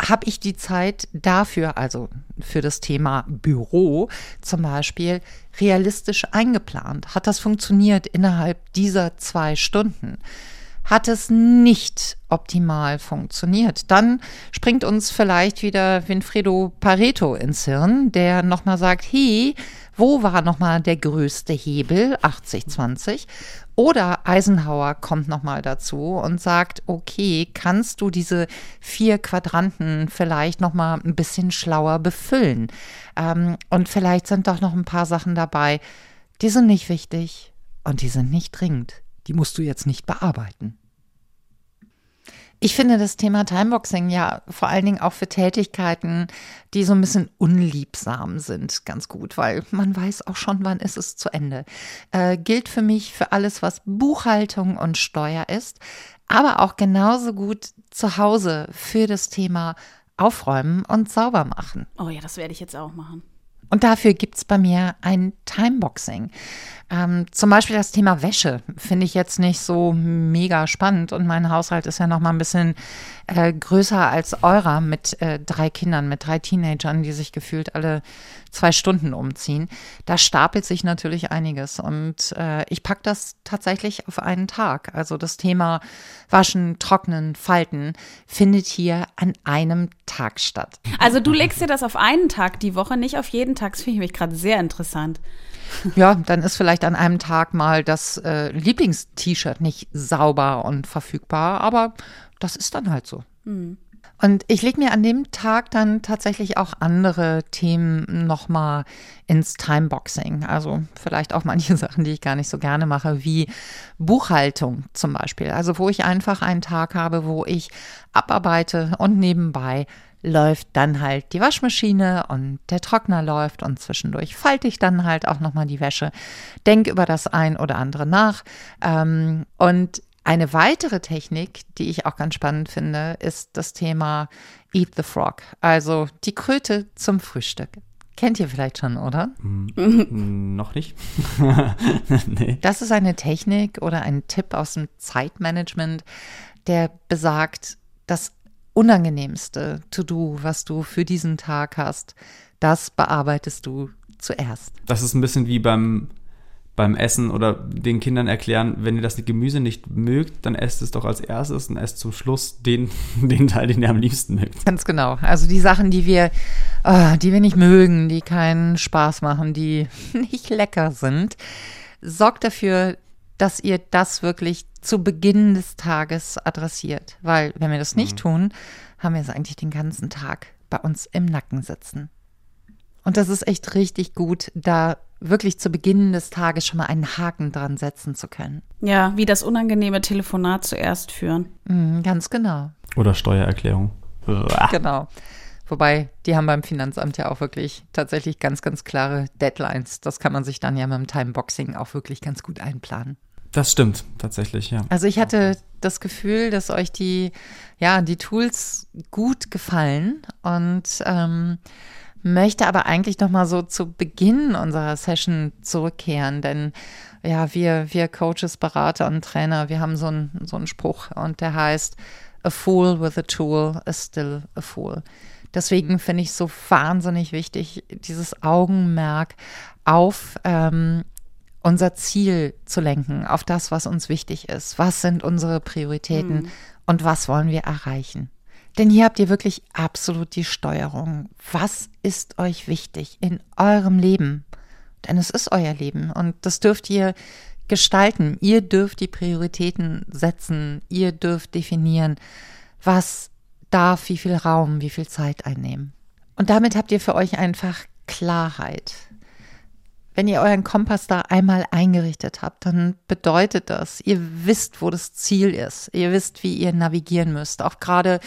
S2: habe ich die Zeit dafür, also für das Thema Büro zum Beispiel, realistisch eingeplant? Hat das funktioniert innerhalb dieser zwei Stunden? Hat es nicht optimal funktioniert, dann springt uns vielleicht wieder Winfredo Pareto ins Hirn, der nochmal sagt, hey, wo war nochmal der größte Hebel, 80-20? Oder Eisenhower kommt nochmal dazu und sagt, okay, kannst du diese vier Quadranten vielleicht nochmal ein bisschen schlauer befüllen? Ähm, und vielleicht sind doch noch ein paar Sachen dabei, die sind nicht wichtig und die sind nicht dringend. Die musst du jetzt nicht bearbeiten. Ich finde das Thema Timeboxing ja vor allen Dingen auch für Tätigkeiten, die so ein bisschen unliebsam sind, ganz gut, weil man weiß auch schon, wann ist es zu Ende. Äh, gilt für mich für alles, was Buchhaltung und Steuer ist, aber auch genauso gut zu Hause für das Thema Aufräumen und sauber machen.
S3: Oh ja, das werde ich jetzt auch machen.
S2: Und dafür gibt es bei mir ein Timeboxing. Ähm, zum Beispiel das Thema Wäsche finde ich jetzt nicht so mega spannend und mein Haushalt ist ja noch mal ein bisschen äh, größer als eurer mit äh, drei Kindern, mit drei Teenagern, die sich gefühlt alle zwei Stunden umziehen. Da stapelt sich natürlich einiges und äh, ich packe das tatsächlich auf einen Tag. Also das Thema Waschen, Trocknen, Falten findet hier an einem Tag statt.
S3: Also du legst dir das auf einen Tag die Woche, nicht auf jeden Tag. Das finde ich gerade sehr interessant.
S2: Ja, dann ist vielleicht an einem Tag mal das äh, Lieblingst-T-Shirt nicht sauber und verfügbar, aber das ist dann halt so. Mhm. Und ich lege mir an dem Tag dann tatsächlich auch andere Themen nochmal ins Timeboxing. Also vielleicht auch manche Sachen, die ich gar nicht so gerne mache, wie Buchhaltung zum Beispiel. Also wo ich einfach einen Tag habe, wo ich abarbeite und nebenbei läuft dann halt die Waschmaschine und der Trockner läuft und zwischendurch falte ich dann halt auch nochmal die Wäsche, denke über das ein oder andere nach. Ähm, und eine weitere Technik, die ich auch ganz spannend finde, ist das Thema Eat the Frog, also die Kröte zum Frühstück. Kennt ihr vielleicht schon, oder?
S4: Mm, noch nicht.
S2: nee. Das ist eine Technik oder ein Tipp aus dem Zeitmanagement, der besagt, dass unangenehmste To-Do, was du für diesen Tag hast, das bearbeitest du zuerst.
S4: Das ist ein bisschen wie beim, beim Essen oder den Kindern erklären, wenn ihr das Gemüse nicht mögt, dann esst es doch als erstes und esst zum Schluss den, den Teil, den ihr am liebsten mögt.
S2: Ganz genau. Also die Sachen, die wir, oh, die wir nicht mögen, die keinen Spaß machen, die nicht lecker sind, sorgt dafür, dass ihr das wirklich zu Beginn des Tages adressiert. Weil wenn wir das nicht mhm. tun, haben wir es eigentlich den ganzen Tag bei uns im Nacken sitzen. Und das ist echt richtig gut, da wirklich zu Beginn des Tages schon mal einen Haken dran setzen zu können.
S3: Ja, wie das unangenehme Telefonat zuerst führen.
S2: Mhm, ganz genau.
S4: Oder Steuererklärung.
S2: Genau. Wobei, die haben beim Finanzamt ja auch wirklich tatsächlich ganz, ganz klare Deadlines. Das kann man sich dann ja mit dem Timeboxing auch wirklich ganz gut einplanen.
S4: Das stimmt, tatsächlich, ja.
S2: Also ich hatte das Gefühl, dass euch die, ja, die Tools gut gefallen und ähm, möchte aber eigentlich noch mal so zu Beginn unserer Session zurückkehren, denn ja, wir, wir Coaches, Berater und Trainer, wir haben so einen so einen Spruch und der heißt, a fool with a tool is still a fool. Deswegen finde ich es so wahnsinnig wichtig, dieses Augenmerk auf ähm, unser Ziel zu lenken, auf das, was uns wichtig ist. Was sind unsere Prioritäten mhm. und was wollen wir erreichen? Denn hier habt ihr wirklich absolut die Steuerung. Was ist euch wichtig in eurem Leben? Denn es ist euer Leben und das dürft ihr gestalten. Ihr dürft die Prioritäten setzen. Ihr dürft definieren, was darf wie viel Raum, wie viel Zeit einnehmen. Und damit habt ihr für euch einfach Klarheit. Wenn ihr euren Kompass da einmal eingerichtet habt, dann bedeutet das, ihr wisst, wo das Ziel ist. Ihr wisst, wie ihr navigieren müsst. Auch gerade,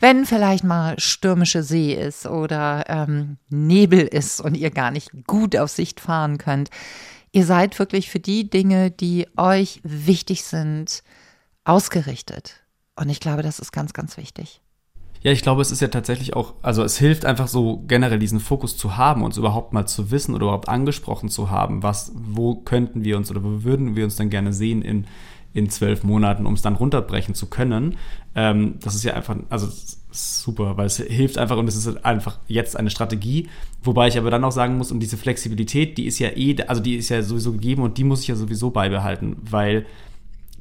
S2: wenn vielleicht mal stürmische See ist oder ähm, Nebel ist und ihr gar nicht gut auf Sicht fahren könnt. Ihr seid wirklich für die Dinge, die euch wichtig sind, ausgerichtet. Und ich glaube, das ist ganz, ganz wichtig.
S4: Ja, ich glaube, es ist ja tatsächlich auch, also es hilft einfach so generell diesen Fokus zu haben, uns überhaupt mal zu wissen oder überhaupt angesprochen zu haben, was, wo könnten wir uns oder wo würden wir uns dann gerne sehen in, in zwölf Monaten, um es dann runterbrechen zu können. Ähm, das ist ja einfach, also super, weil es hilft einfach und es ist einfach jetzt eine Strategie. Wobei ich aber dann auch sagen muss, und diese Flexibilität, die ist ja eh, also die ist ja sowieso gegeben und die muss ich ja sowieso beibehalten, weil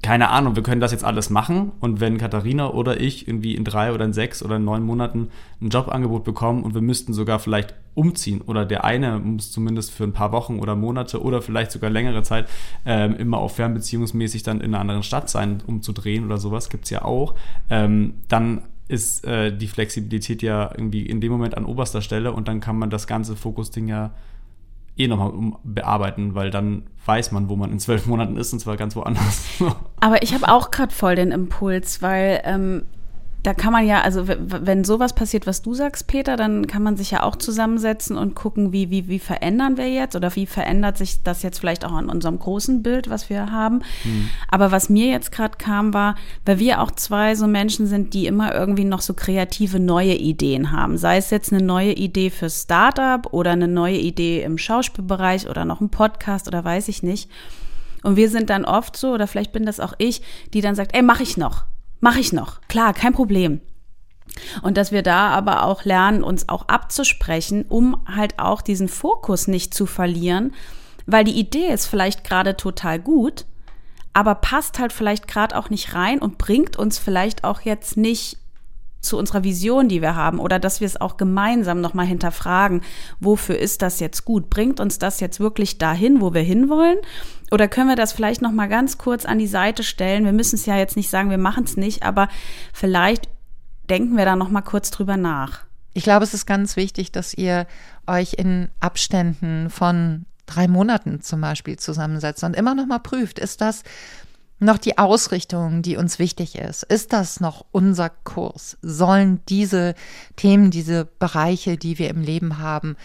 S4: keine Ahnung, wir können das jetzt alles machen und wenn Katharina oder ich irgendwie in drei oder in sechs oder in neun Monaten ein Jobangebot bekommen und wir müssten sogar vielleicht umziehen oder der eine muss zumindest für ein paar Wochen oder Monate oder vielleicht sogar längere Zeit ähm, immer auch fernbeziehungsmäßig dann in einer anderen Stadt sein, um zu drehen oder sowas, gibt's ja auch, ähm, dann ist äh, die Flexibilität ja irgendwie in dem Moment an oberster Stelle und dann kann man das ganze Fokusding ja eh nochmal bearbeiten, weil dann weiß man, wo man in zwölf Monaten ist und zwar ganz woanders.
S3: Aber ich habe auch gerade voll den Impuls, weil ähm, da kann man ja, also wenn sowas passiert, was du sagst, Peter, dann kann man sich ja auch zusammensetzen und gucken, wie, wie, wie verändern wir jetzt oder wie verändert sich das jetzt vielleicht auch an unserem großen Bild, was wir haben. Mhm. Aber was mir jetzt gerade kam, war, weil wir auch zwei so Menschen sind, die immer irgendwie noch so kreative neue Ideen haben. Sei es jetzt eine neue Idee für Startup oder eine neue Idee im Schauspielbereich oder noch ein Podcast oder weiß ich nicht. Und wir sind dann oft so, oder vielleicht bin das auch ich, die dann sagt, ey, mach ich noch Mache ich noch. Klar, kein Problem. Und dass wir da aber auch lernen, uns auch abzusprechen, um halt auch diesen Fokus nicht zu verlieren, weil die Idee ist vielleicht gerade total gut, aber passt halt vielleicht gerade auch nicht rein und bringt uns vielleicht auch jetzt nicht zu unserer Vision, die wir haben, oder dass wir es auch gemeinsam nochmal hinterfragen, wofür ist das jetzt gut? Bringt uns das jetzt wirklich dahin, wo wir hinwollen? Oder können wir das vielleicht nochmal ganz kurz an die Seite stellen? Wir müssen es ja jetzt nicht sagen, wir machen es nicht, aber vielleicht denken wir da nochmal kurz drüber nach.
S2: Ich glaube, es ist ganz wichtig, dass ihr euch in Abständen von drei Monaten zum Beispiel zusammensetzt und immer noch mal prüft, ist das noch die Ausrichtung, die uns wichtig ist? Ist das noch unser Kurs? Sollen diese Themen, diese Bereiche, die wir im Leben haben,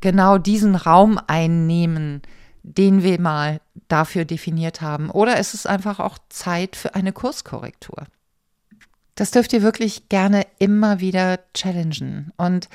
S2: genau diesen Raum einnehmen, den wir mal dafür definiert haben? Oder ist es einfach auch Zeit für eine Kurskorrektur? Das dürft ihr wirklich gerne immer wieder challengen. Und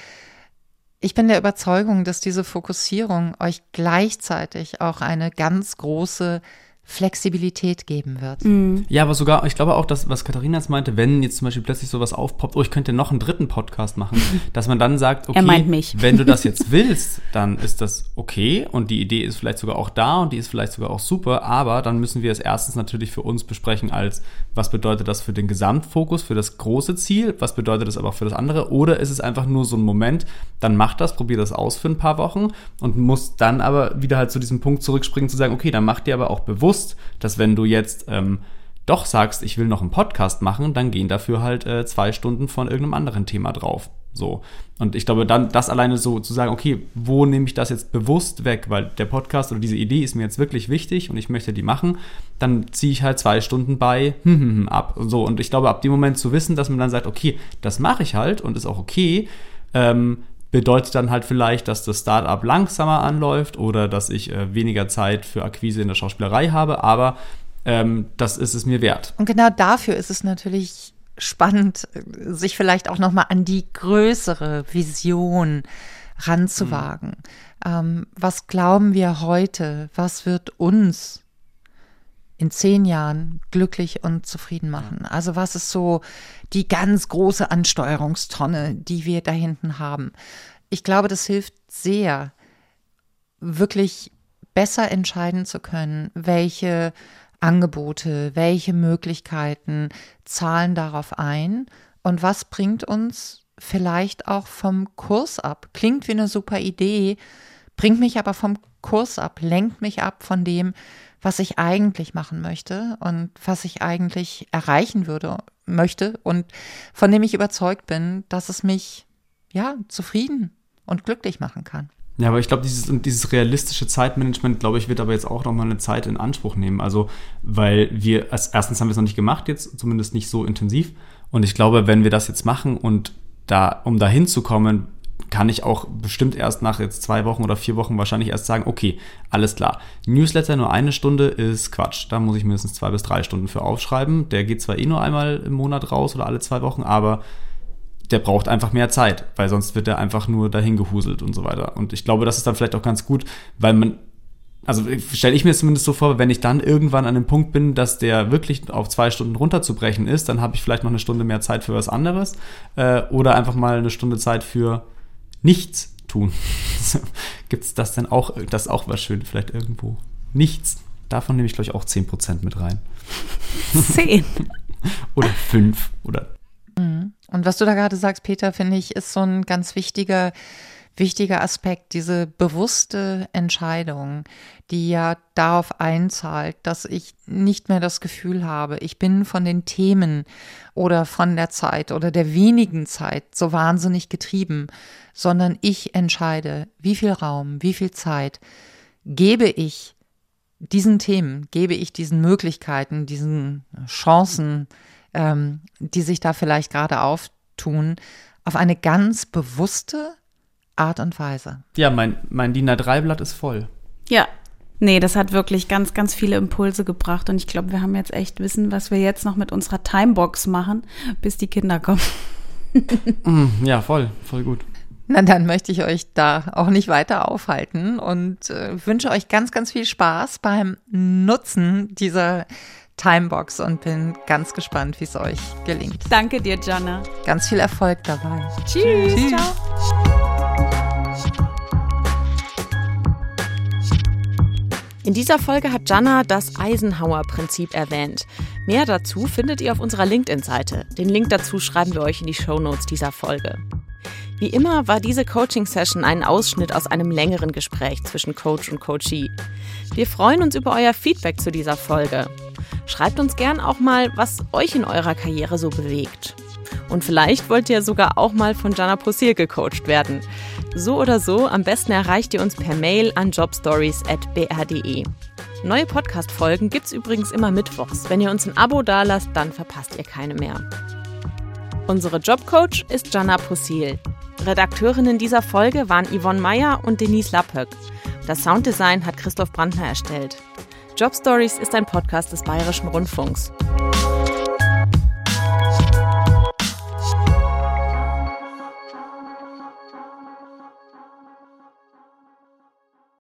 S2: ich bin der Überzeugung, dass diese Fokussierung euch gleichzeitig auch eine ganz große Flexibilität geben wird.
S4: Mhm. Ja, aber sogar, ich glaube auch, dass, was Katharina jetzt meinte, wenn jetzt zum Beispiel plötzlich sowas aufpoppt, oh, ich könnte noch einen dritten Podcast machen, dass man dann sagt, okay, wenn du das jetzt willst, dann ist das okay und die Idee ist vielleicht sogar auch da und die ist vielleicht sogar auch super, aber dann müssen wir es erstens natürlich für uns besprechen als, was bedeutet das für den Gesamtfokus, für das große Ziel, was bedeutet das aber auch für das andere oder ist es einfach nur so ein Moment, dann mach das, probier das aus für ein paar Wochen und muss dann aber wieder halt zu diesem Punkt zurückspringen, zu sagen, okay, dann mach dir aber auch bewusst, bewusst, dass wenn du jetzt ähm, doch sagst, ich will noch einen Podcast machen, dann gehen dafür halt äh, zwei Stunden von irgendeinem anderen Thema drauf. So. Und ich glaube, dann das alleine so zu sagen, okay, wo nehme ich das jetzt bewusst weg, weil der Podcast oder diese Idee ist mir jetzt wirklich wichtig und ich möchte die machen, dann ziehe ich halt zwei Stunden bei hm, hm, hm, ab. So. Und ich glaube, ab dem Moment zu wissen, dass man dann sagt, okay, das mache ich halt und ist auch okay, ähm, bedeutet dann halt vielleicht, dass das Startup langsamer anläuft oder dass ich äh, weniger Zeit für Akquise in der Schauspielerei habe, aber ähm, das ist es mir wert.
S2: Und genau dafür ist es natürlich spannend, sich vielleicht auch nochmal an die größere Vision ranzuwagen. Mhm. Ähm, was glauben wir heute? Was wird uns in zehn Jahren glücklich und zufrieden machen? Also was ist so die ganz große Ansteuerungstonne, die wir da hinten haben? Ich glaube, das hilft sehr, wirklich besser entscheiden zu können, welche Angebote, welche Möglichkeiten zahlen darauf ein und was bringt uns vielleicht auch vom Kurs ab. Klingt wie eine super Idee, bringt mich aber vom Kurs ab, lenkt mich ab von dem, was ich eigentlich machen möchte und was ich eigentlich erreichen würde, möchte und von dem ich überzeugt bin, dass es mich ja zufrieden und glücklich machen kann.
S4: Ja, aber ich glaube, dieses, dieses realistische Zeitmanagement, glaube ich, wird aber jetzt auch nochmal eine Zeit in Anspruch nehmen. Also, weil wir, erstens haben wir es noch nicht gemacht jetzt, zumindest nicht so intensiv. Und ich glaube, wenn wir das jetzt machen und da, um da hinzukommen, kann ich auch bestimmt erst nach jetzt zwei Wochen oder vier Wochen wahrscheinlich erst sagen, okay, alles klar. Newsletter nur eine Stunde ist Quatsch. Da muss ich mindestens zwei bis drei Stunden für aufschreiben. Der geht zwar eh nur einmal im Monat raus oder alle zwei Wochen, aber der braucht einfach mehr Zeit, weil sonst wird er einfach nur dahin gehuselt und so weiter. Und ich glaube, das ist dann vielleicht auch ganz gut, weil man also stelle ich mir zumindest so vor, wenn ich dann irgendwann an dem Punkt bin, dass der wirklich auf zwei Stunden runterzubrechen ist, dann habe ich vielleicht noch eine Stunde mehr Zeit für was anderes äh, oder einfach mal eine Stunde Zeit für nichts tun. Gibt es das denn auch, das ist auch was schön, vielleicht irgendwo. Nichts. Davon nehme ich, glaube ich, auch 10% mit rein.
S3: 10.
S4: oder 5 oder.
S2: Mhm. Und was du da gerade sagst, Peter, finde ich, ist so ein ganz wichtiger wichtiger Aspekt, diese bewusste Entscheidung, die ja darauf einzahlt, dass ich nicht mehr das Gefühl habe, ich bin von den Themen oder von der Zeit oder der wenigen Zeit so wahnsinnig getrieben, sondern ich entscheide, wie viel Raum, wie viel Zeit gebe ich diesen Themen, gebe ich diesen Möglichkeiten, diesen Chancen, ähm, die sich da vielleicht gerade auftun, auf eine ganz bewusste Art und Weise.
S4: Ja, mein, mein DIN A3-Blatt ist voll.
S3: Ja. Nee, das hat wirklich ganz, ganz viele Impulse gebracht. Und ich glaube, wir haben jetzt echt Wissen, was wir jetzt noch mit unserer Timebox machen, bis die Kinder kommen.
S4: Mm, ja, voll, voll gut.
S2: Na, dann möchte ich euch da auch nicht weiter aufhalten und äh, wünsche euch ganz, ganz viel Spaß beim Nutzen dieser Timebox und bin ganz gespannt, wie es euch gelingt.
S3: Danke dir, Jana.
S2: Ganz viel Erfolg dabei.
S3: Tschüss. Tschüss. Ciao.
S1: In dieser Folge hat Jana das Eisenhower-Prinzip erwähnt. Mehr dazu findet ihr auf unserer LinkedIn-Seite. Den Link dazu schreiben wir euch in die Shownotes dieser Folge. Wie immer war diese Coaching-Session ein Ausschnitt aus einem längeren Gespräch zwischen Coach und Coachee. Wir freuen uns über euer Feedback zu dieser Folge. Schreibt uns gern auch mal, was euch in eurer Karriere so bewegt. Und vielleicht wollt ihr sogar auch mal von Jana Prosil gecoacht werden. So oder so, am besten erreicht ihr uns per Mail an jobstories.br.de. Neue Podcast-Folgen gibt's übrigens immer mittwochs. Wenn ihr uns ein Abo dalasst, dann verpasst ihr keine mehr. Unsere Jobcoach ist Jana Prosil. Redakteurinnen dieser Folge waren Yvonne Meyer und Denise Lappöck. Das Sounddesign hat Christoph Brandner erstellt. Job Stories ist ein Podcast des Bayerischen Rundfunks.